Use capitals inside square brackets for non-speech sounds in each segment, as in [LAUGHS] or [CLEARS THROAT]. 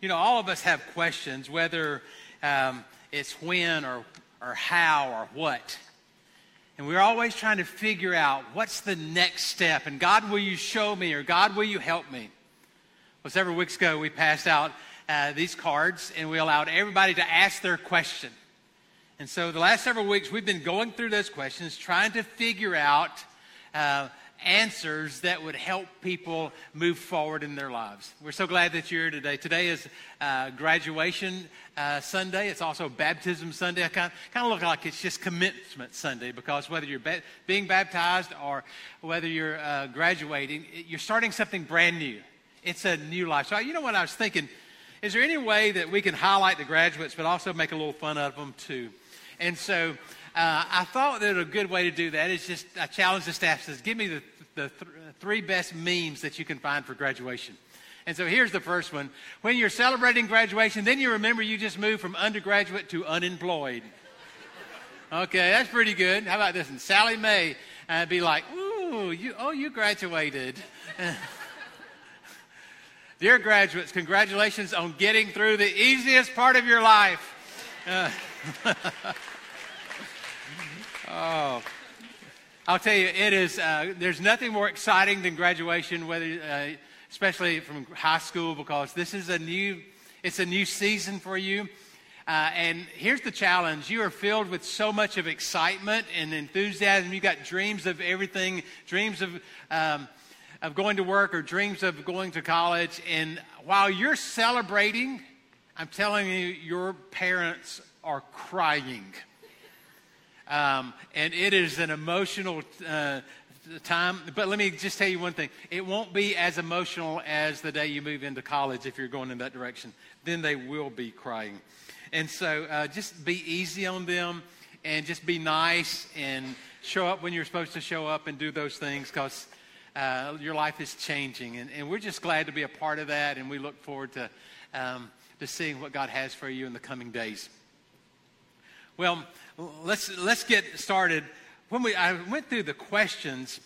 You know, all of us have questions, whether um, it's when or, or how or what. And we're always trying to figure out what's the next step. And God, will you show me? Or God, will you help me? Well, several weeks ago, we passed out uh, these cards and we allowed everybody to ask their question. And so the last several weeks, we've been going through those questions, trying to figure out uh, answers that would help people move forward in their lives. We're so glad that you're here today. Today is uh, graduation uh, Sunday. It's also baptism Sunday. I kind of, kind of look like it's just commencement Sunday because whether you're ba- being baptized or whether you're uh, graduating, you're starting something brand new. It's a new life. So, you know what I was thinking? Is there any way that we can highlight the graduates but also make a little fun of them too? And so, uh, I thought that a good way to do that is just I challenge the staff says, give me the, the th- three best memes that you can find for graduation. And so here's the first one. When you're celebrating graduation, then you remember you just moved from undergraduate to unemployed. Okay, that's pretty good. How about this one? Sallie Mae uh, be like, ooh, you, oh, you graduated. [LAUGHS] Dear graduates, congratulations on getting through the easiest part of your life. Uh, [LAUGHS] Oh, I'll tell you, it is. Uh, there's nothing more exciting than graduation, whether, uh, especially from high school, because this is a new. It's a new season for you. Uh, and here's the challenge you are filled with so much of excitement and enthusiasm. You've got dreams of everything, dreams of, um, of going to work or dreams of going to college. And while you're celebrating, I'm telling you, your parents are crying. Um, and it is an emotional uh, time. But let me just tell you one thing it won't be as emotional as the day you move into college if you're going in that direction. Then they will be crying. And so uh, just be easy on them and just be nice and show up when you're supposed to show up and do those things because uh, your life is changing. And, and, we're just glad to be a part of that. And we look forward to, um, to seeing what God has for you in the coming days. Well, let's, let's get started. When we, I went through the questions,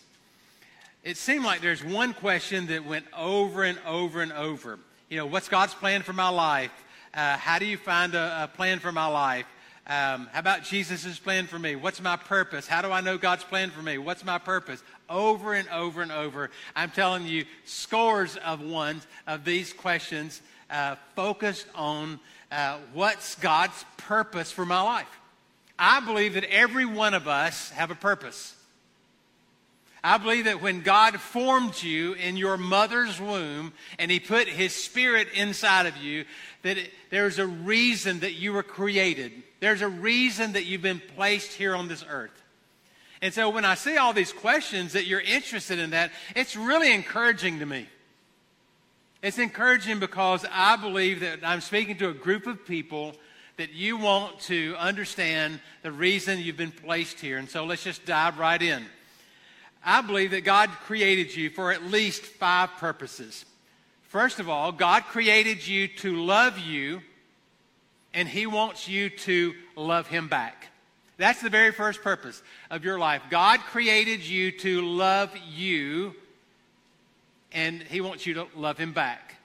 it seemed like there's one question that went over and over and over. You know, what's God's plan for my life? Uh, how do you find a, a plan for my life? Um, how about Jesus' plan for me? What's my purpose? How do I know God's plan for me? What's my purpose? Over and over and over. I'm telling you, scores of ones of these questions uh, focused on uh, what's God's purpose for my life. I believe that every one of us have a purpose. I believe that when God formed you in your mother's womb and He put His Spirit inside of you, that it, there's a reason that you were created. There's a reason that you've been placed here on this earth. And so when I see all these questions that you're interested in that, it's really encouraging to me. It's encouraging because I believe that I'm speaking to a group of people that you want to understand the reason you've been placed here. And so let's just dive right in. I believe that God created you for at least five purposes. First of all, God created you to love you, and He wants you to love Him back. That's the very first purpose of your life. God created you to love you, and He wants you to love Him back.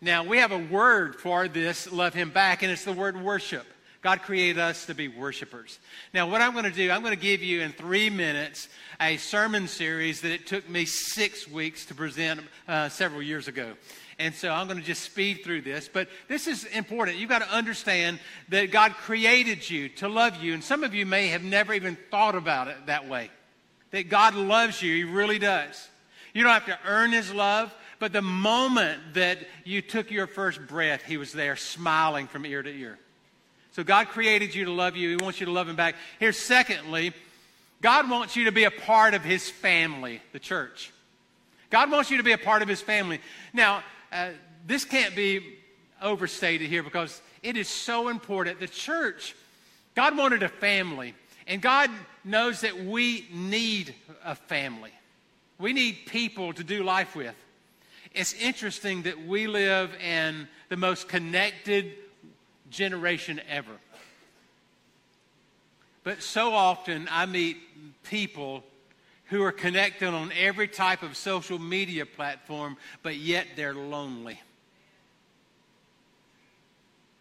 Now, we have a word for this, love him back, and it's the word worship. God created us to be worshipers. Now, what I'm going to do, I'm going to give you in three minutes a sermon series that it took me six weeks to present uh, several years ago. And so I'm going to just speed through this. But this is important. You've got to understand that God created you to love you. And some of you may have never even thought about it that way. That God loves you. He really does. You don't have to earn His love. But the moment that you took your first breath, He was there smiling from ear to ear. So God created you to love you. He wants you to love Him back. Here, secondly, God wants you to be a part of His family, the church. God wants you to be a part of His family. Now, uh, this can't be overstated here because it is so important. The church, God wanted a family, and God knows that we need a family. We need people to do life with. It's interesting that we live in the most connected generation ever. But so often I meet people who are connected on every type of social media platform, but yet they're lonely.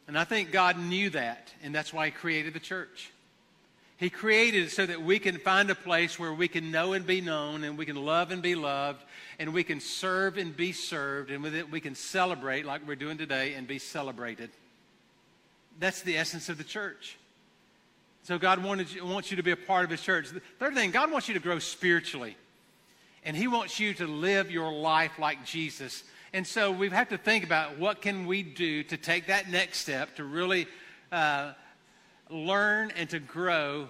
And I think God knew that, and that's why He created the church. He created it so that we can find a place where we can know and be known, and we can love and be loved, and we can serve and be served, and with it we can celebrate like we're doing today and be celebrated. That's the essence of the church. So God wanted you, wants you to be a part of His church. The third thing, God wants you to grow spiritually. And He wants you to live your life like Jesus. And so we have to think about what can we do to take that next step to really uh, learn and to grow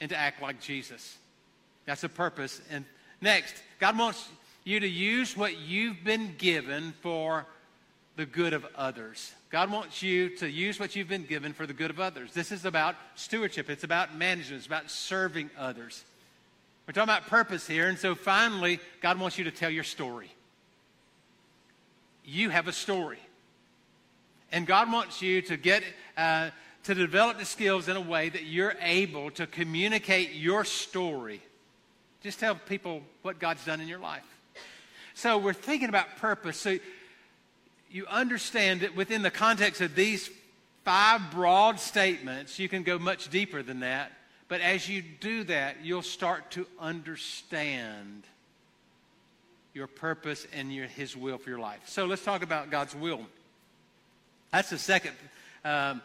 and to act like Jesus. That's the purpose. And next, God wants you to use what you've been given for the good of others. God wants you to use what you've been given for the good of others. This is about stewardship, it's about management, it's about serving others. We're talking about purpose here, and so finally, God wants you to tell your story. You have a story. And God wants you to get uh, to develop the skills in a way that you're able to communicate your story. Just tell people what God's done in your life. So we're thinking about purpose. So you understand that within the context of these five broad statements, you can go much deeper than that. But as you do that, you'll start to understand your purpose and your, His will for your life. So let's talk about God's will. That's the second um,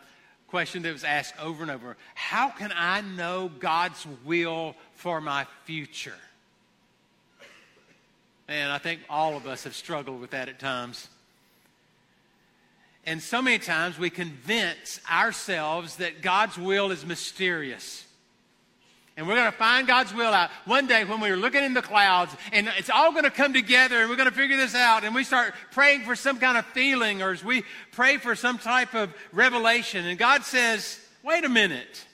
question that was asked over and over. How can I know God's will for my future? And I think all of us have struggled with that at times. And so many times we convince ourselves that God's will is mysterious. And we're going to find God's will out one day when we're looking in the clouds and it's all going to come together and we're going to figure this out. And we start praying for some kind of feeling or as we pray for some type of revelation. And God says, wait a minute.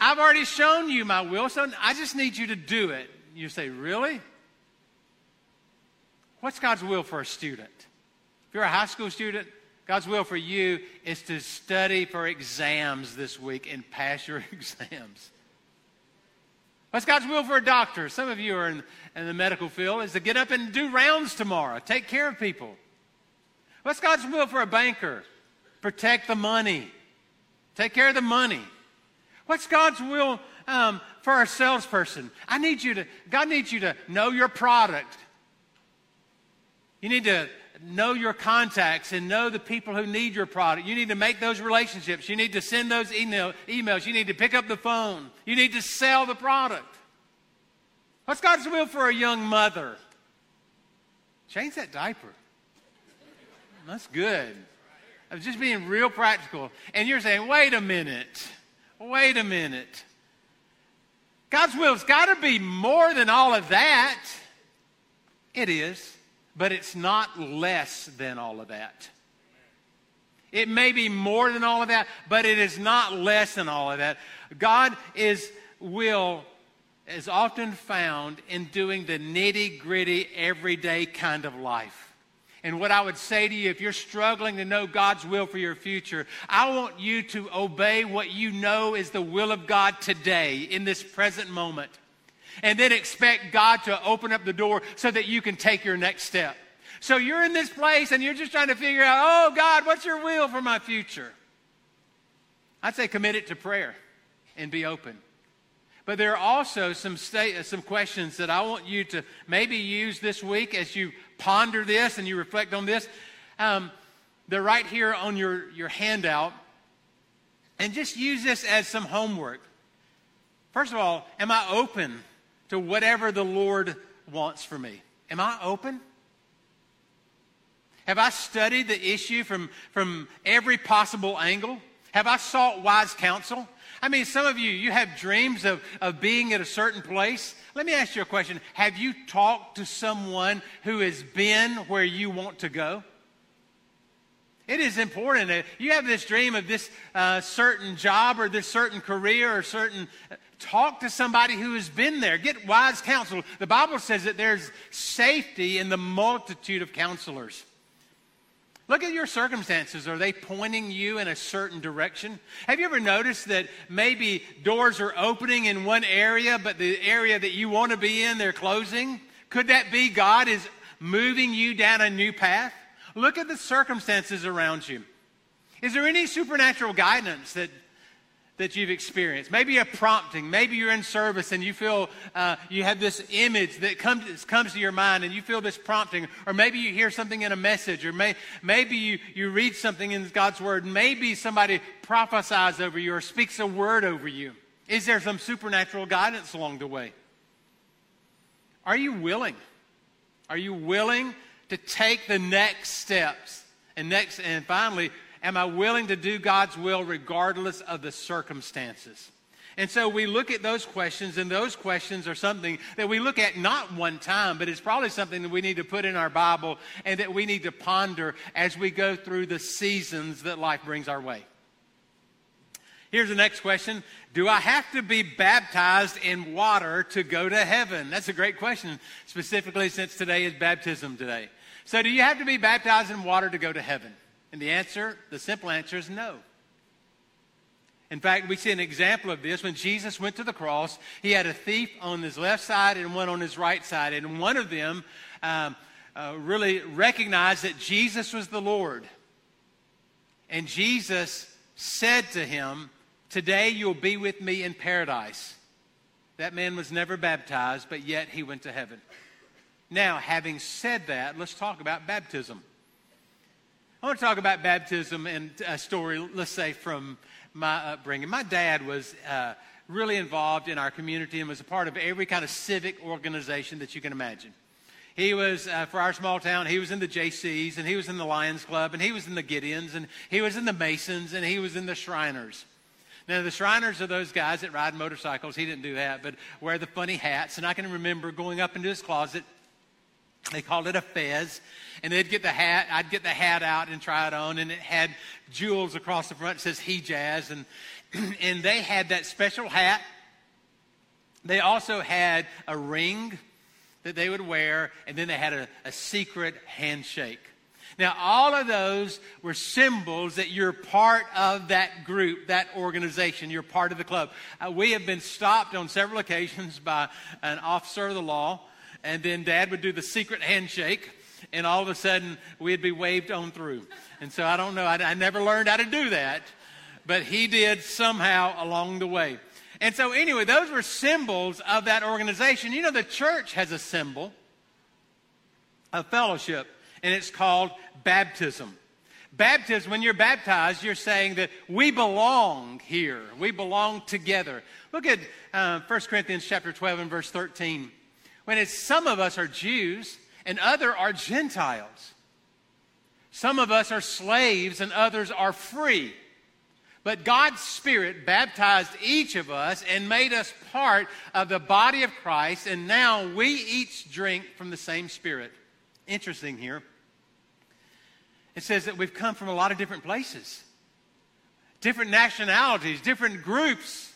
I've already shown you my will, so I just need you to do it. You say, really? What's God's will for a student? If you're a high school student, God's will for you is to study for exams this week and pass your [LAUGHS] exams. What's God's will for a doctor? Some of you are in, in, the medical field, is to get up and do rounds tomorrow, take care of people. What's God's will for a banker? Protect the money, take care of the money. What's God's will um, for a salesperson? I need you to, God needs you to know your product. You need to know your contacts and know the people who need your product. You need to make those relationships. You need to send those email, emails. You need to pick up the phone. You need to sell the product. What's God's will for a young mother? Change that diaper. That's good. I'm just being real practical. And you're saying, wait a minute. Wait a minute. God's will's got to be more than all of that. It is but it's not less than all of that. It may be more than all of that, but it is not less than all of that. God is will is often found in doing the nitty gritty, everyday kind of life. And what I would say to you, if you're struggling to know God's will for your future, I want you to obey what you know is the will of God today in this present moment and then expect God to open up the door so that you can take your next step. So you're in this place and you're just trying to figure out, oh, God, what's your will for my future? I'd say commit it to prayer and be open. But there are also some, some questions that I want you to maybe use this week as you ponder this and you reflect on this. Um, they're right here on your, your handout. And just use this as some homework. First of all, am I open to whatever the Lord wants for me. Am I open? Have I studied the issue from, from every possible angle? Have I sought wise counsel? I mean, some of you, you have dreams of, of being at a certain place. Let me ask you a question. Have you talked to someone who has been where you want to go? It is important. that You have this dream of this uh, certain job or this certain career or certain. Talk to somebody who has been there. Get wise counsel. The Bible says that there's safety in the multitude of counselors. Look at your circumstances. Are they pointing you in a certain direction? Have you ever noticed that maybe doors are opening in one area, but the area that you want to be in, they're closing? Could that be God is moving you down a new path? Look at the circumstances around you. Is there any supernatural guidance that, that you've experienced? Maybe a prompting. Maybe you're in service and you feel uh, you have this image that comes, comes to your mind and you feel this prompting. Or maybe you hear something in a message. Or may, maybe you, you read something in God's Word. Maybe somebody prophesies over you or speaks a word over you. Is there some supernatural guidance along the way? Are you willing? Are you willing to take the next steps? And next and finally, am I willing to do God's will regardless of the circumstances? And so we look at those questions, and those questions are something that we look at not one time, but it's probably something that we need to put in our Bible and that we need to ponder as we go through the seasons that life brings our way. Here's the next question Do I have to be baptized in water to go to heaven? That's a great question, specifically since today is baptism today. So, do you have to be baptized in water to go to heaven? And the answer, the simple answer is no. In fact, we see an example of this when Jesus went to the cross. He had a thief on his left side and one on his right side. And one of them um, uh, really recognized that Jesus was the Lord. And Jesus said to him, Today you'll be with me in paradise. That man was never baptized, but yet he went to heaven. Now, having said that, let's talk about baptism. I want to talk about baptism and a story, let's say, from my upbringing. My dad was uh, really involved in our community and was a part of every kind of civic organization that you can imagine. He was, uh, for our small town, he was in the Jaycees, and he was in the Lions Club, and he was in the Gideons, and he was in the Masons, and he was in the Shriners. Now, the Shriners are those guys that ride motorcycles. He didn't do that, but wear the funny hats. And I can remember going up into his closet. They called it a fez. And they'd get the hat. I'd get the hat out and try it on. And it had jewels across the front. It says Hejaz. And, [CLEARS THROAT] and they had that special hat. They also had a ring that they would wear. And then they had a, a secret handshake. Now, all of those were symbols that you're part of that group, that organization. You're part of the club. Uh, we have been stopped on several [LAUGHS] occasions by an officer of the law, and then dad would do the secret handshake, and all of a sudden we'd be waved on through. And so I don't know, I, I never learned how to do that, but he did somehow along the way. And so, anyway, those were symbols of that organization. You know, the church has a symbol of fellowship and it's called baptism. Baptism, when you're baptized, you're saying that we belong here. We belong together. Look at uh, 1 Corinthians chapter 12 and verse 13. When it's some of us are Jews and other are Gentiles. Some of us are slaves and others are free. But God's Spirit baptized each of us and made us part of the body of Christ, and now we each drink from the same Spirit. Interesting here. It says that we've come from a lot of different places, different nationalities, different groups.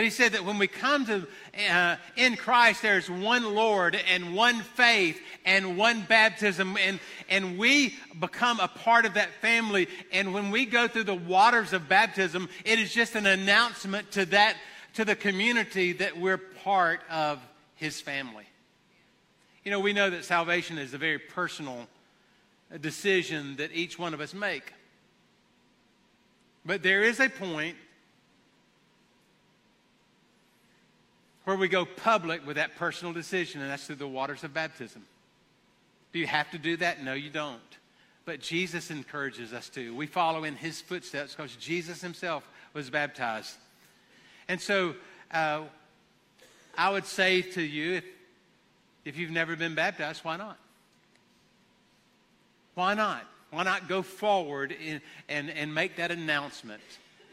But he said that when we come to uh, in Christ, there's one Lord and one faith and one baptism, and, and we become a part of that family. And when we go through the waters of baptism, it is just an announcement to that to the community that we're part of His family. You know, we know that salvation is a very personal decision that each one of us make. But there is a point where we go public with that personal decision, and that's through the waters of baptism. Do you have to do that? No, you don't. But Jesus encourages us to. We follow in his footsteps because Jesus himself was baptized. And so uh, I would say to you if, if you've never been baptized, why not? Why not? Why not go forward in, and, and make that announcement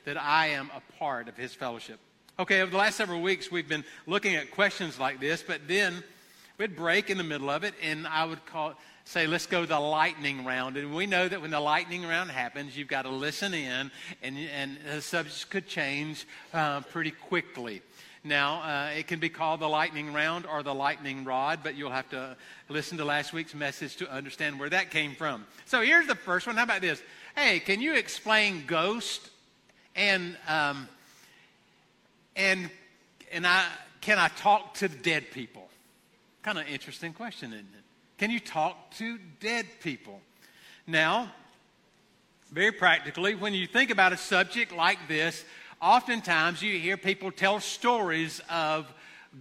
that I am a part of his fellowship? Okay, over the last several weeks, we've been looking at questions like this, but then we'd break in the middle of it, and I would call say, let's go the lightning round. And we know that when the lightning round happens, you've got to listen in, and, and the subjects could change uh, pretty quickly. Now, uh, it can be called the lightning round or the lightning rod, but you'll have to listen to last week's message to understand where that came from. So here's the first one. How about this? Hey, can you explain ghost and um, and and I can I talk to dead people? Kind of interesting question, isn't it? Can you talk to dead people? Now, very practically, when you think about a subject like this, oftentimes you hear people tell stories of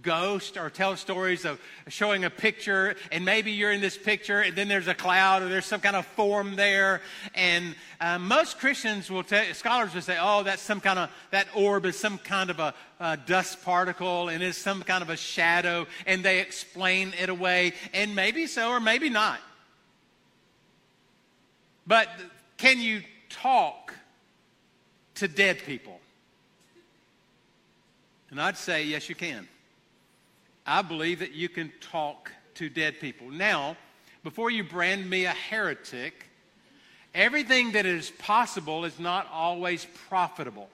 ghosts or tell stories of showing a picture and maybe you're in this picture and then there's a cloud or there's some kind of form there. And uh, most christians will tell scholars will say oh that's some kind of that orb is some kind of a, a dust particle and it's some kind of a shadow and they explain it away and maybe so or maybe not. But can you talk to dead people? And I'd say, yes, you can. I believe that you can talk to dead people. Now, before you brand me a heretic, everything that is possible is not always profitable.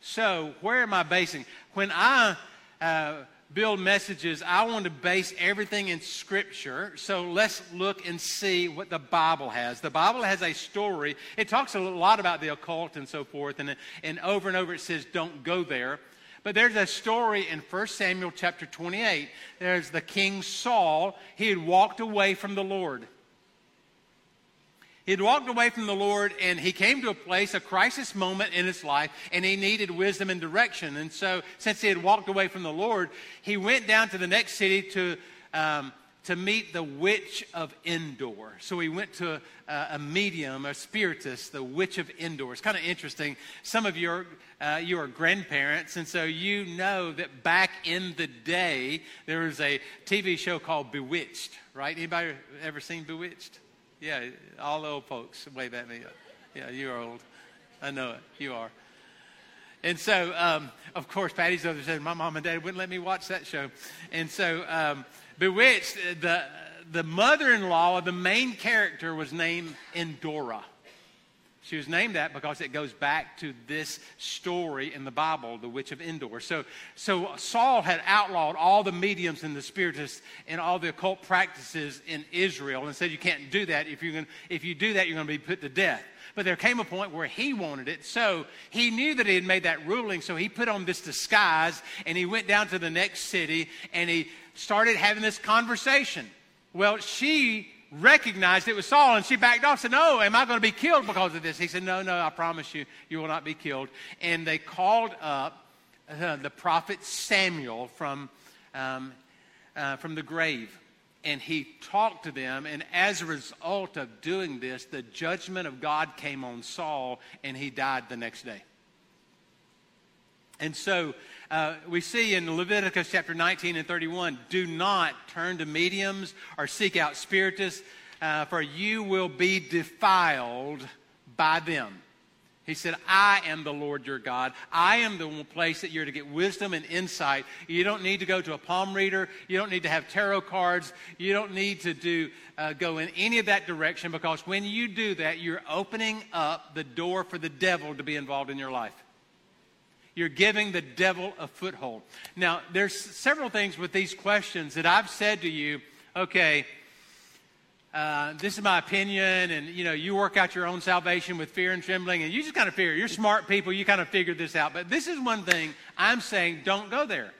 So, where am I basing? When I uh, build messages, I want to base everything in Scripture. So, let's look and see what the Bible has. The Bible has a story. It talks a lot about the occult and so forth, and, and over and over it says, don't go there. But there's a story in 1 Samuel chapter 28. There's the king Saul. He had walked away from the Lord. He had walked away from the Lord and he came to a place, a crisis moment in his life, and he needed wisdom and direction. And so, since he had walked away from the Lord, he went down to the next city to um, to meet the witch of Endor. So he went to a, a medium, a spiritist, the witch of Endor. It's kind of interesting. Some of you are, uh, you are grandparents, and so you know that back in the day, there was a TV show called Bewitched, right? Anybody ever seen Bewitched? Yeah, all the old folks wave at me. Yeah, you're old. I know it. You are. And so, um, of course, Patty's other said, My mom and dad wouldn't let me watch that show. And so, um, Bewitched, uh, the, the mother in law of the main character was named Endora. She was named that because it goes back to this story in the Bible, the witch of Endor. So, so Saul had outlawed all the mediums and the spiritists and all the occult practices in Israel and said you can't do that. If, you're gonna, if you do that, you're going to be put to death. But there came a point where he wanted it. So he knew that he had made that ruling. So he put on this disguise and he went down to the next city and he started having this conversation. Well, she recognized it was Saul and she backed off and said, No, am I going to be killed because of this? He said, No, no, I promise you, you will not be killed. And they called up uh, the prophet Samuel from, um, uh, from the grave. And he talked to them. And as a result of doing this, the judgment of God came on Saul and he died the next day. And so uh, we see in Leviticus chapter 19 and 31 do not turn to mediums or seek out spiritists, uh, for you will be defiled by them. He said, I am the Lord your God. I am the place that you're to get wisdom and insight. You don't need to go to a palm reader. You don't need to have tarot cards. You don't need to do, uh, go in any of that direction because when you do that, you're opening up the door for the devil to be involved in your life. You're giving the devil a foothold. Now, there's several things with these questions that I've said to you, okay, uh, this is my opinion, and you know, you work out your own salvation with fear and trembling, and you just kind of figure, you're smart people, you kind of figured this out. But this is one thing I'm saying, don't go there.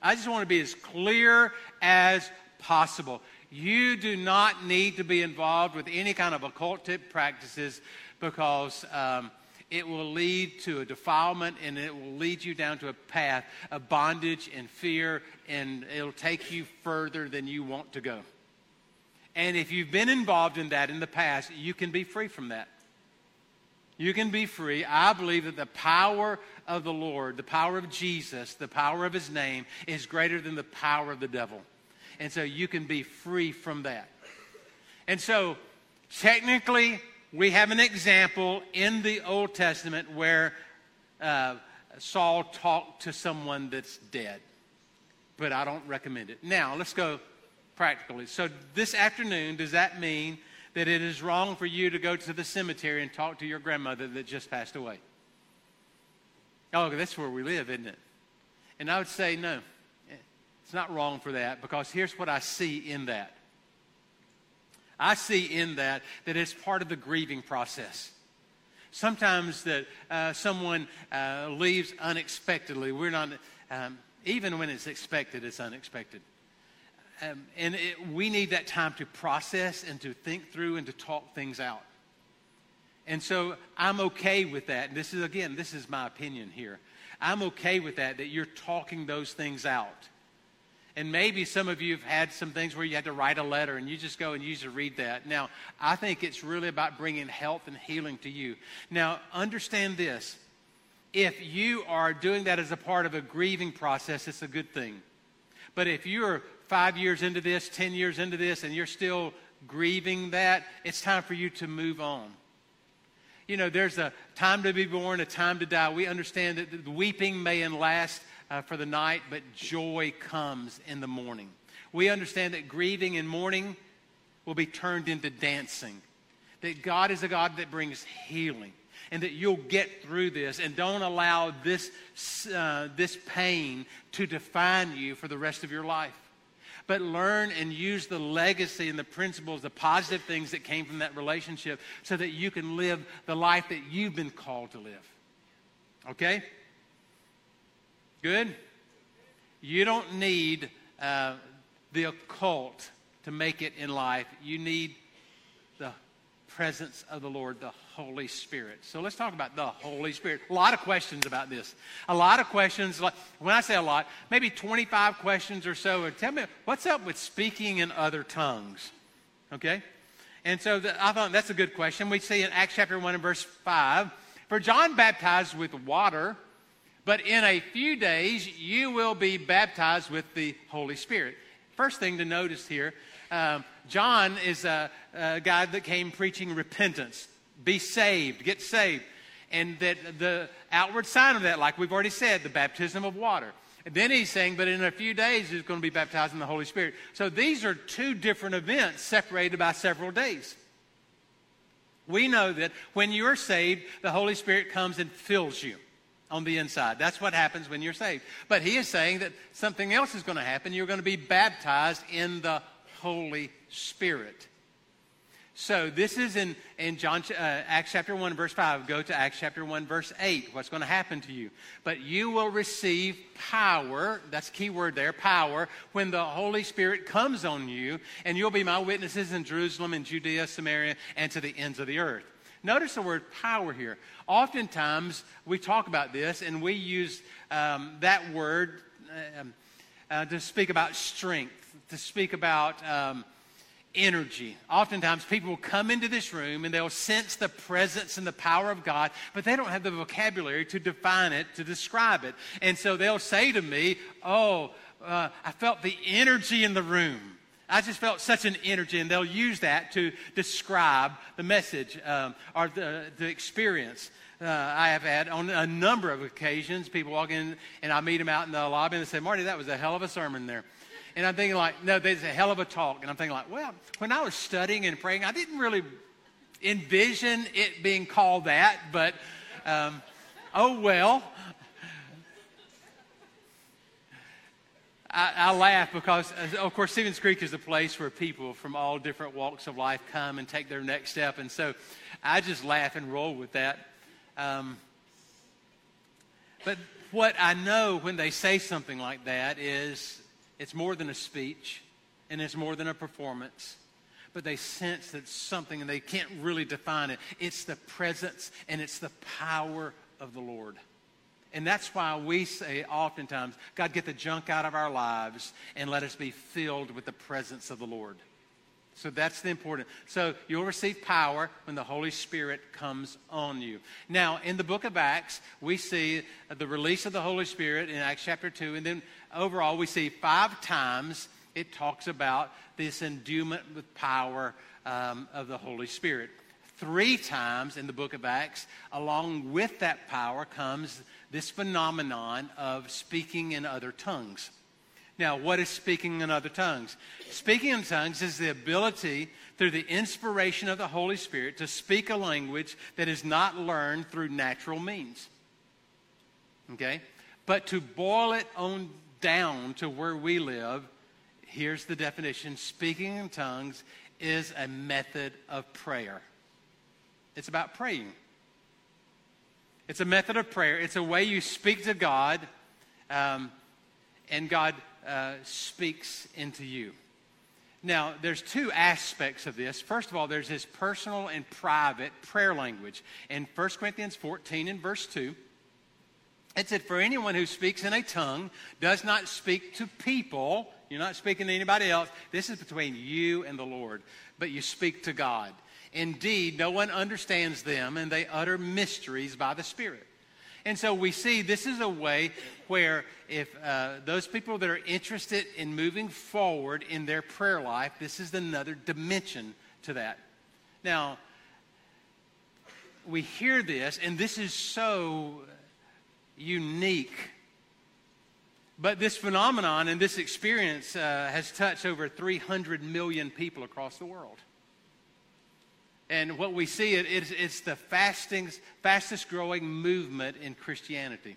I just want to be as clear as possible. You do not need to be involved with any kind of occultic practices because um, it will lead to a defilement and it will lead you down to a path of bondage and fear, and it'll take you further than you want to go. And if you've been involved in that in the past, you can be free from that. You can be free. I believe that the power of the Lord, the power of Jesus, the power of his name is greater than the power of the devil. And so you can be free from that. And so, technically, we have an example in the Old Testament where uh, Saul talked to someone that's dead, but I don't recommend it. Now, let's go practically. So this afternoon, does that mean that it is wrong for you to go to the cemetery and talk to your grandmother that just passed away? Oh, that's where we live, isn't it? And I would say, no, it's not wrong for that because here's what I see in that. I see in that that it's part of the grieving process. Sometimes that uh, someone uh, leaves unexpectedly. We're not, um, even when it's expected, it's unexpected. Um, and it, we need that time to process and to think through and to talk things out. And so I'm okay with that. And this is, again, this is my opinion here. I'm okay with that, that you're talking those things out. And maybe some of you have had some things where you had to write a letter and you just go and you usually read that. Now, I think it's really about bringing health and healing to you. Now, understand this. If you are doing that as a part of a grieving process, it's a good thing. But if you're five years into this, 10 years into this, and you're still grieving that, it's time for you to move on. You know, there's a time to be born, a time to die. We understand that the weeping may last uh, for the night, but joy comes in the morning. We understand that grieving and mourning will be turned into dancing. That God is a God that brings healing and that you'll get through this and don't allow this, uh, this pain to define you for the rest of your life but learn and use the legacy and the principles, the positive things that came from that relationship so that you can live the life that you've been called to live. Okay? Good? You don't need uh, the occult to make it in life. You need the presence of the Lord, the Holy Spirit. So let's talk about the Holy Spirit. A lot of questions about this. A lot of questions. When I say a lot, maybe 25 questions or so. And tell me what's up with speaking in other tongues? Okay? And so the, I thought that's a good question. We see in Acts chapter 1 and verse 5 For John baptized with water, but in a few days you will be baptized with the Holy Spirit. First thing to notice here um, John is a, a guy that came preaching repentance be saved, get saved. And that the outward sign of that, like we've already said, the baptism of water. And then he's saying, but in a few days he's going to be baptized in the Holy Spirit. So these are two different events separated by several days. We know that when you're saved, the Holy Spirit comes and fills you on the inside. That's what happens when you're saved. But he is saying that something else is going to happen. You're going to be baptized in the Holy Spirit. So this is in, in John, uh, Acts chapter 1, verse 5. Go to Acts chapter 1, verse 8. What's going to happen to you? But you will receive power. That's key word there, power, when the Holy Spirit comes on you, and you'll be my witnesses in Jerusalem and Judea, Samaria, and to the ends of the earth. Notice the word power here. Oftentimes, we talk about this, and we use um, that word um, uh, to speak about strength, to speak about... Um, energy. Oftentimes, people will come into this room and they'll sense the presence and the power of God, but they don't have the vocabulary to define it, to describe it. And so they'll say to me, Oh, uh, I felt the energy in the room. I just felt such an energy, and they'll use that to describe the message um, or the, the experience. Uh, I have had on a number of occasions people walk in and I meet them out in the lobby and they say, Marty, that was a hell of a sermon there. And I'm thinking, like, no, there's a hell of a talk. And I'm thinking, like, well, when I was studying and praying, I didn't really envision it being called that, but um, oh well. I, I, laugh because, of course, Stevens Creek is a place where people from all different walks of life come and take their next step. And so I just laugh and roll with that. Um, but what I know when they say something like that is it's more than a speech, and it's more than a performance. But they sense that something, and they can't really define it. It's the presence and it's the power of the Lord. And that's why we say oftentimes, God, get the junk out of our lives and let us be filled with the presence of the Lord. So that's the important. So you'll receive power when the Holy Spirit comes on you. Now, in the book of Acts, we see the release of the Holy Spirit in Acts chapter 2. And then overall, we see five times it talks about this endowment with power um, of the Holy Spirit. Three times in the book of Acts, along with that power comes this phenomenon of speaking in other tongues. Now, what is speaking in other tongues? Speaking in tongues is the ability, through the inspiration of the Holy Spirit, to speak a language that is not learned through natural means. Okay? But to boil it on down to where we live, here's the definition speaking in tongues is a method of prayer. It's about praying. It's a method of prayer. It's a way you speak to God, um, and God uh, speaks into you. Now, there's two aspects of this. First of all, there's his personal and private prayer language. In 1 Corinthians 14 and verse 2, it said, For anyone who speaks in a tongue does not speak to people. You're not speaking to anybody else. This is between you and the Lord, but you speak to God. Indeed, no one understands them, and they utter mysteries by the Spirit. And so we see this is a way where if uh, those people that are interested in moving forward in their prayer life, this is another dimension to that. Now, we hear this, and this is so unique. But this phenomenon and this experience uh, has touched over 300 million people across the world. And what we see, it, it's, it's the fastest, fastest growing movement in Christianity.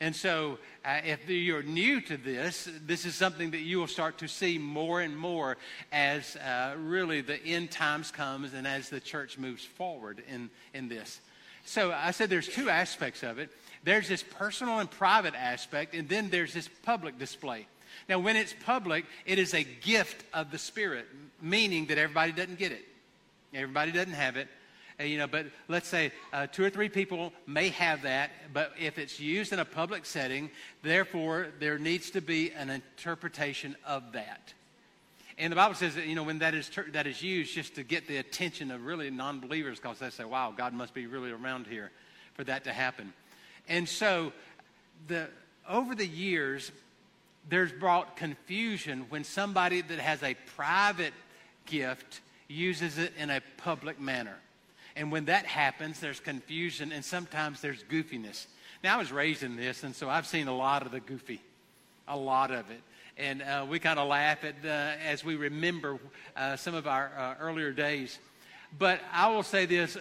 And so, uh, if you're new to this, this is something that you will start to see more and more as uh, really the end times comes and as the church moves forward in, in this. So, I said there's two aspects of it. There's this personal and private aspect, and then there's this public display. Now, when it's public, it is a gift of the Spirit, meaning that everybody doesn't get it. Everybody doesn't have it. Uh, you know, but let's say uh, two or three people may have that, but if it's used in a public setting, therefore there needs to be an interpretation of that. And the Bible says that, you know, when that is, ter- that is used just to get the attention of really non believers, because they say, wow, God must be really around here for that to happen. And so, the, over the years, there's brought confusion when somebody that has a private gift uses it in a public manner. And when that happens, there's confusion and sometimes there's goofiness. Now, I was raised in this, and so I've seen a lot of the goofy, a lot of it. And uh, we kind of laugh at as we remember uh, some of our uh, earlier days. But I will say this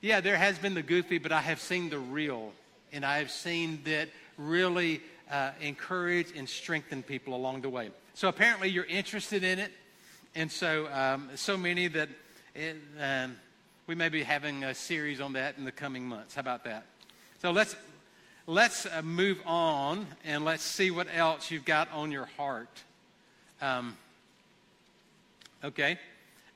yeah, there has been the goofy, but I have seen the real. And I have seen that really uh, encourage and strengthen people along the way. So apparently, you're interested in it. And so, um, so many that it, um, we may be having a series on that in the coming months. How about that? So let's let's uh, move on and let's see what else you've got on your heart. Um, okay,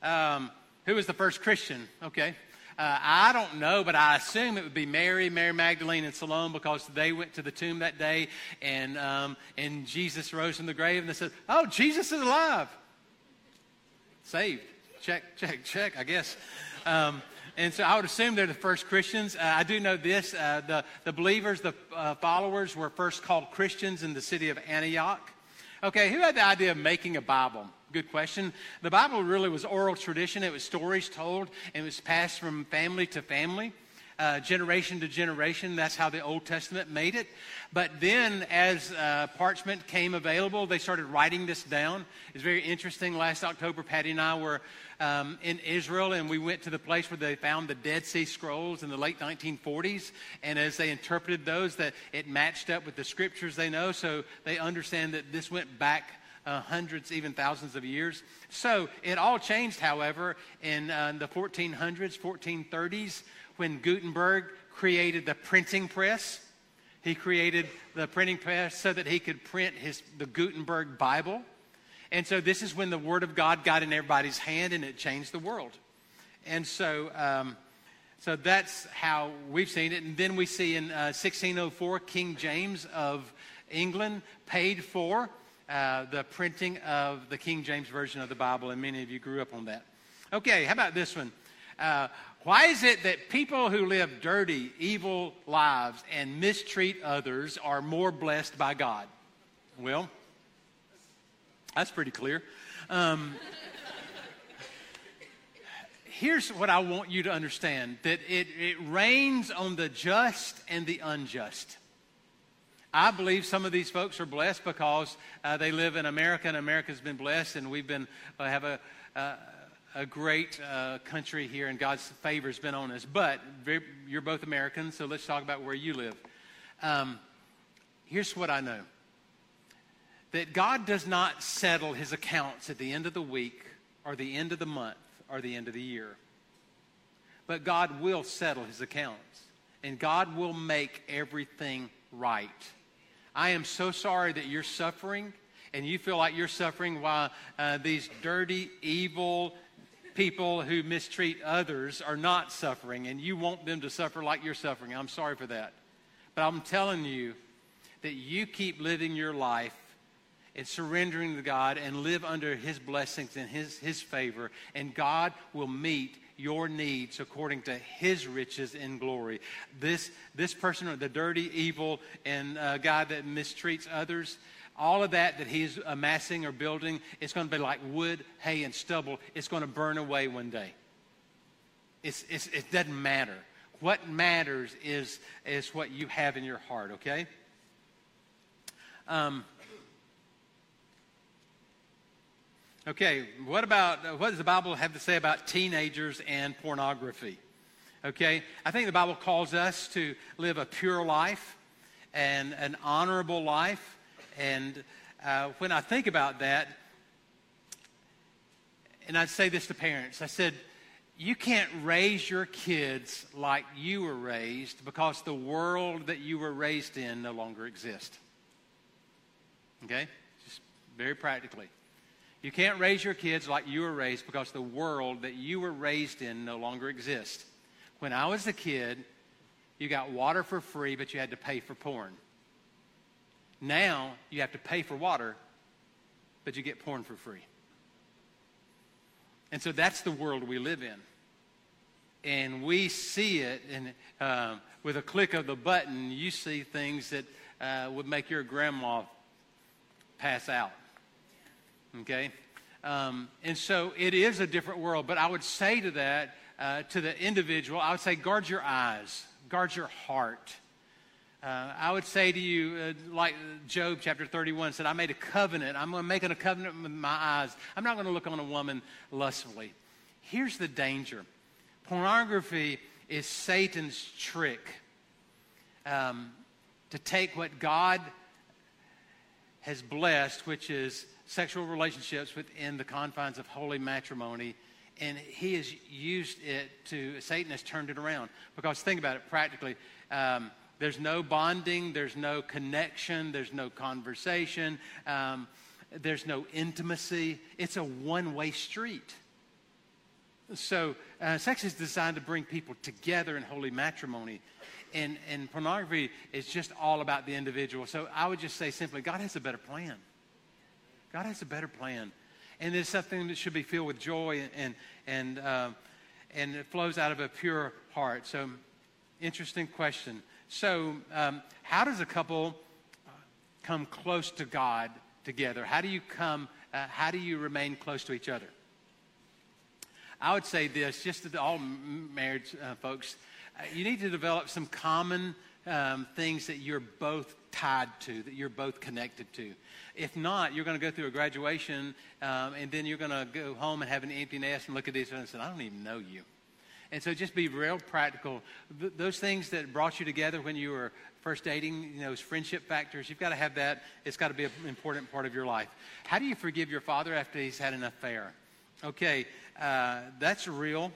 um, who was the first Christian? Okay. Uh, I don't know, but I assume it would be Mary, Mary Magdalene, and Salome because they went to the tomb that day and, um, and Jesus rose from the grave and they said, Oh, Jesus is alive saved. Check, check, check, I guess. Um, and so I would assume they're the first Christians. Uh, I do know this uh, the, the believers, the uh, followers, were first called Christians in the city of Antioch. Okay, who had the idea of making a Bible? Good question. The Bible really was oral tradition, it was stories told, and it was passed from family to family uh, generation to generation. That's how the Old Testament made it. But then, as uh, parchment came available, they started writing this down. It's very interesting. Last October, Patty and I were um, in Israel, and we went to the place where they found the Dead Sea Scrolls in the late 1940s. And as they interpreted those, that it matched up with the scriptures they know, so they understand that this went back uh, hundreds, even thousands of years. So it all changed, however, in uh, the 1400s, 1430s, when Gutenberg created the printing press. He created the printing press so that he could print his, the Gutenberg Bible. And so this is when the Word of God got in everybody's hand and it changed the world. And so, um, so that's how we've seen it. And then we see in uh, 1604, King James of England paid for uh, the printing of the King James Version of the Bible, and many of you grew up on that. Okay, how about this one? Uh, why is it that people who live dirty, evil lives and mistreat others are more blessed by God? Well, that's pretty clear. Um, here's what I want you to understand that it, it rains on the just and the unjust. I believe some of these folks are blessed because uh, they live in America, and America's been blessed, and we've been uh, have a uh, a great uh, country here, and God's favor has been on us. But very, you're both Americans, so let's talk about where you live. Um, here's what I know that God does not settle his accounts at the end of the week, or the end of the month, or the end of the year. But God will settle his accounts, and God will make everything right. I am so sorry that you're suffering and you feel like you're suffering while uh, these dirty, evil people who mistreat others are not suffering and you want them to suffer like you're suffering. I'm sorry for that. But I'm telling you that you keep living your life and surrendering to God and live under His blessings and His, His favor, and God will meet your needs according to his riches in glory. This, this person, the dirty, evil, and uh, guy that mistreats others, all of that that he's amassing or building, it's going to be like wood, hay, and stubble. It's going to burn away one day. It's, it's, it doesn't matter. What matters is, is what you have in your heart, okay? Um, Okay, what about what does the Bible have to say about teenagers and pornography? Okay, I think the Bible calls us to live a pure life and an honorable life. And uh, when I think about that, and I'd say this to parents, I said, you can't raise your kids like you were raised because the world that you were raised in no longer exists. Okay? Just very practically. You can't raise your kids like you were raised because the world that you were raised in no longer exists. When I was a kid, you got water for free, but you had to pay for porn. Now you have to pay for water, but you get porn for free. And so that's the world we live in. And we see it, and uh, with a click of the button, you see things that uh, would make your grandma pass out. Okay? Um, and so it is a different world. But I would say to that, uh, to the individual, I would say guard your eyes, guard your heart. Uh, I would say to you, uh, like Job chapter 31 said, I made a covenant. I'm making a covenant with my eyes. I'm not going to look on a woman lustfully. Here's the danger pornography is Satan's trick um, to take what God has blessed, which is sexual relationships within the confines of holy matrimony, and he has used it to, Satan has turned it around. Because think about it practically. Um, there's no bonding, there's no connection, there's no conversation, um, there's no intimacy. It's a one way street. So, uh, sex is designed to bring people together in holy matrimony. And, and pornography is just all about the individual. So, I would just say simply God has a better plan. God has a better plan. And it's something that should be filled with joy and, and, uh, and it flows out of a pure heart. So, interesting question. So, um, how does a couple uh, come close to God together? How do you come, uh, how do you remain close to each other? I would say this, just to all marriage uh, folks, uh, you need to develop some common um, things that you're both tied to, that you're both connected to. If not, you're going to go through a graduation um, and then you're going to go home and have an empty nest and look at each other and say, I don't even know you. And so just be real practical. Th- those things that brought you together when you were first dating, you know, those friendship factors, you've got to have that. It's got to be an important part of your life. How do you forgive your father after he's had an affair? Okay, uh, that's real.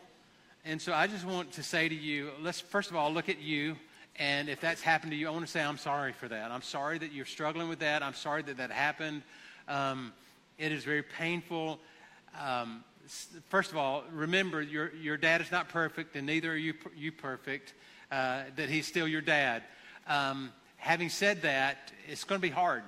And so I just want to say to you, let's first of all look at you and if that's happened to you, I want to say I'm sorry for that. I'm sorry that you're struggling with that. I'm sorry that that happened. Um, it is very painful. Um, first of all, remember your, your dad is not perfect, and neither are you, you perfect, uh, that he's still your dad. Um, having said that, it's going to be hard.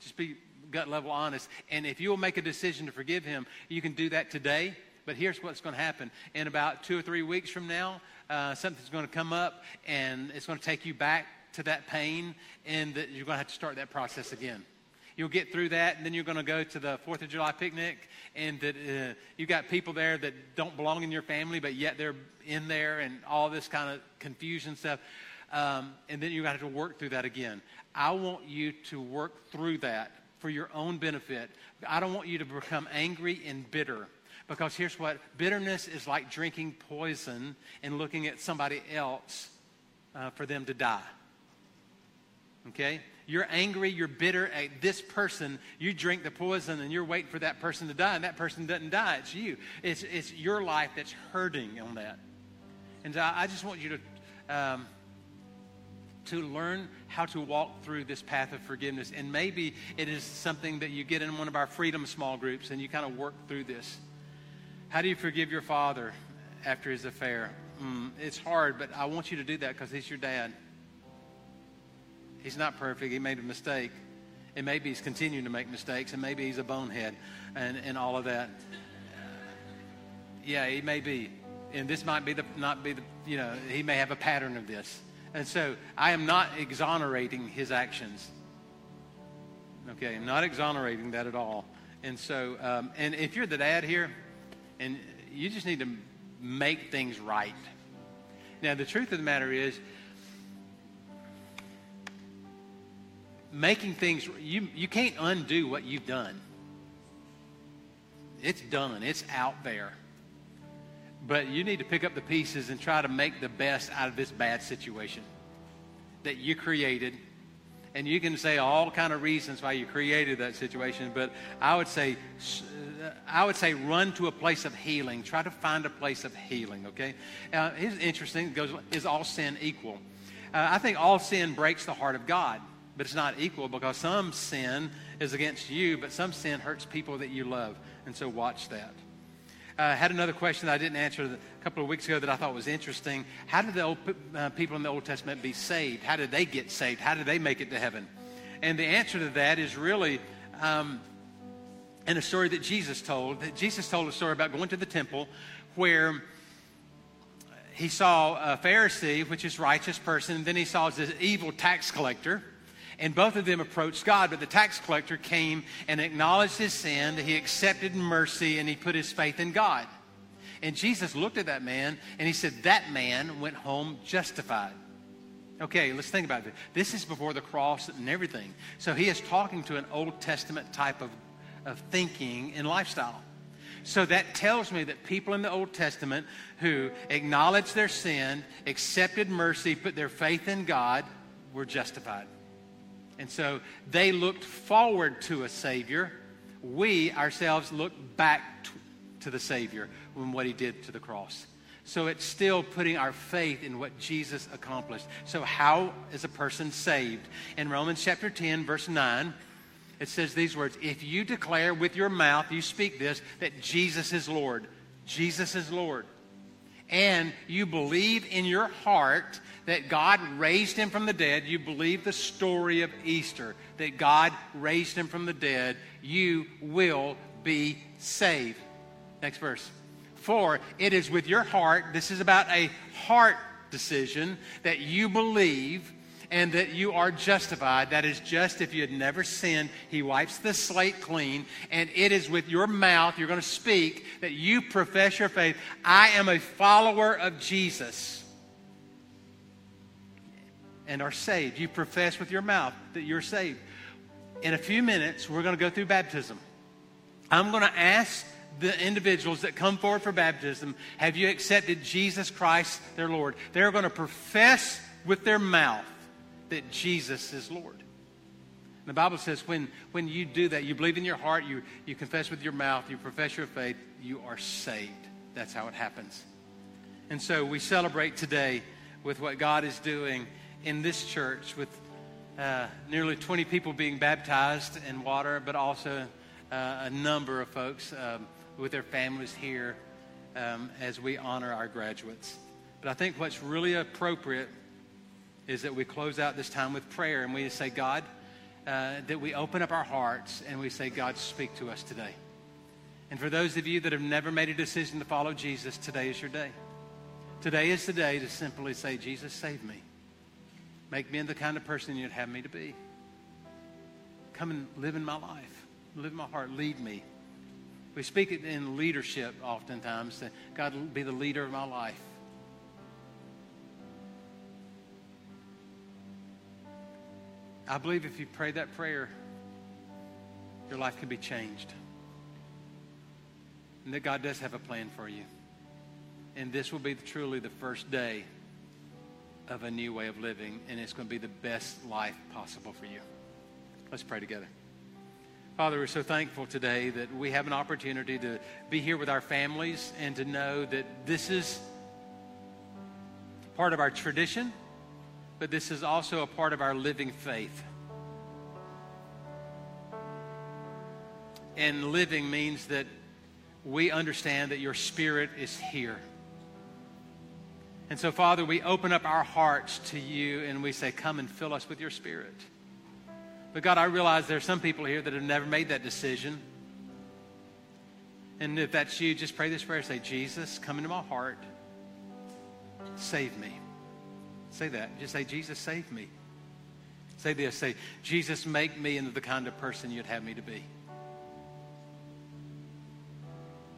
Just be gut level honest. And if you will make a decision to forgive him, you can do that today. But here's what's going to happen. In about two or three weeks from now, uh, something's going to come up and it's going to take you back to that pain, and that you're going to have to start that process again. You'll get through that, and then you're going to go to the Fourth of July picnic, and that uh, you've got people there that don't belong in your family, but yet they're in there, and all this kind of confusion stuff. um, and then you're going to have to work through that again. I want you to work through that for your own benefit. I don't want you to become angry and bitter. Because here's what bitterness is like drinking poison and looking at somebody else uh, for them to die. Okay? You're angry, you're bitter at this person. You drink the poison and you're waiting for that person to die, and that person doesn't die. It's you. It's, it's your life that's hurting on that. And I, I just want you to, um, to learn how to walk through this path of forgiveness. And maybe it is something that you get in one of our freedom small groups and you kind of work through this. How do you forgive your father after his affair? Mm, it's hard, but I want you to do that because he's your dad. He's not perfect. He made a mistake. And maybe he's continuing to make mistakes, and maybe he's a bonehead and, and all of that. Yeah, he may be. And this might be the, not be the, you know, he may have a pattern of this. And so I am not exonerating his actions. Okay, I'm not exonerating that at all. And so, um, and if you're the dad here, and you just need to make things right. Now, the truth of the matter is, making things, you, you can't undo what you've done. It's done, it's out there. But you need to pick up the pieces and try to make the best out of this bad situation that you created. And you can say all kind of reasons why you created that situation, but I would say I would say run to a place of healing. Try to find a place of healing, okay? Uh, it's interesting. It goes, is all sin equal? Uh, I think all sin breaks the heart of God but it's not equal because some sin is against you, but some sin hurts people that you love. And so watch that. I had another question that I didn't answer a couple of weeks ago that I thought was interesting. How did the old, uh, people in the Old Testament be saved? How did they get saved? How did they make it to heaven? And the answer to that is really um, in a story that Jesus told. That Jesus told a story about going to the temple where he saw a Pharisee, which is righteous person, and then he saw this evil tax collector and both of them approached God, but the tax collector came and acknowledged his sin, he accepted mercy, and he put his faith in God. And Jesus looked at that man and he said, That man went home justified. Okay, let's think about it. This is before the cross and everything. So he is talking to an Old Testament type of, of thinking and lifestyle. So that tells me that people in the Old Testament who acknowledged their sin, accepted mercy, put their faith in God, were justified. And so they looked forward to a Savior. We ourselves look back to the Savior and what He did to the cross. So it's still putting our faith in what Jesus accomplished. So, how is a person saved? In Romans chapter 10, verse 9, it says these words If you declare with your mouth, you speak this, that Jesus is Lord, Jesus is Lord, and you believe in your heart that God raised him from the dead, you believe the story of Easter, that God raised him from the dead, you will be saved. Next verse. For it is with your heart, this is about a heart decision, that you believe and that you are justified. That is just if you had never sinned, He wipes the slate clean. And it is with your mouth, you're going to speak, that you profess your faith. I am a follower of Jesus and are saved. You profess with your mouth that you're saved. In a few minutes, we're going to go through baptism. I'm going to ask the individuals that come forward for baptism Have you accepted Jesus Christ, their Lord? They're going to profess with their mouth that Jesus is Lord. And the Bible says when, when you do that, you believe in your heart, you, you confess with your mouth, you profess your faith, you are saved. That's how it happens. And so we celebrate today with what God is doing in this church with uh, nearly 20 people being baptized in water, but also uh, a number of folks um, with their families here um, as we honor our graduates. But I think what's really appropriate is that we close out this time with prayer and we say, God, uh, that we open up our hearts and we say, God, speak to us today. And for those of you that have never made a decision to follow Jesus, today is your day. Today is the day to simply say, Jesus, save me. Make me the kind of person you'd have me to be. Come and live in my life. Live in my heart. Lead me. We speak it in leadership oftentimes that God be the leader of my life. I believe if you pray that prayer, your life can be changed. And that God does have a plan for you. And this will be truly the first day of a new way of living, and it's going to be the best life possible for you. Let's pray together. Father, we're so thankful today that we have an opportunity to be here with our families and to know that this is part of our tradition, but this is also a part of our living faith. And living means that we understand that your spirit is here. And so, Father, we open up our hearts to you and we say, Come and fill us with your spirit. But God, I realize there are some people here that have never made that decision. And if that's you, just pray this prayer. Say, Jesus, come into my heart. Save me. Say that. Just say, Jesus, save me. Say this. Say, Jesus, make me into the kind of person you'd have me to be.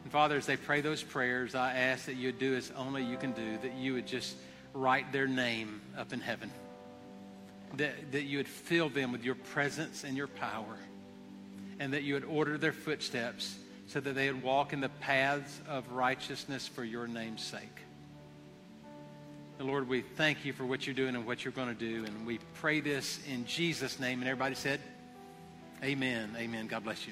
And Father, as they pray those prayers, I ask that you do as only you can do, that you would just write their name up in heaven, that, that you would fill them with your presence and your power, and that you would order their footsteps so that they would walk in the paths of righteousness for your name's sake. And Lord, we thank you for what you're doing and what you're going to do, and we pray this in Jesus' name. And everybody said, Amen. Amen. God bless you.